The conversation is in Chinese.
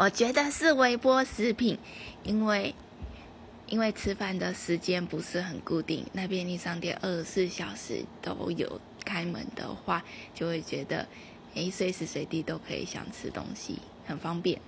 我觉得是微波食品因为因为吃饭的时间不是很固定那便利商店二十四小时都有开门的话就会觉得诶随时随地都可以想吃东西很方便。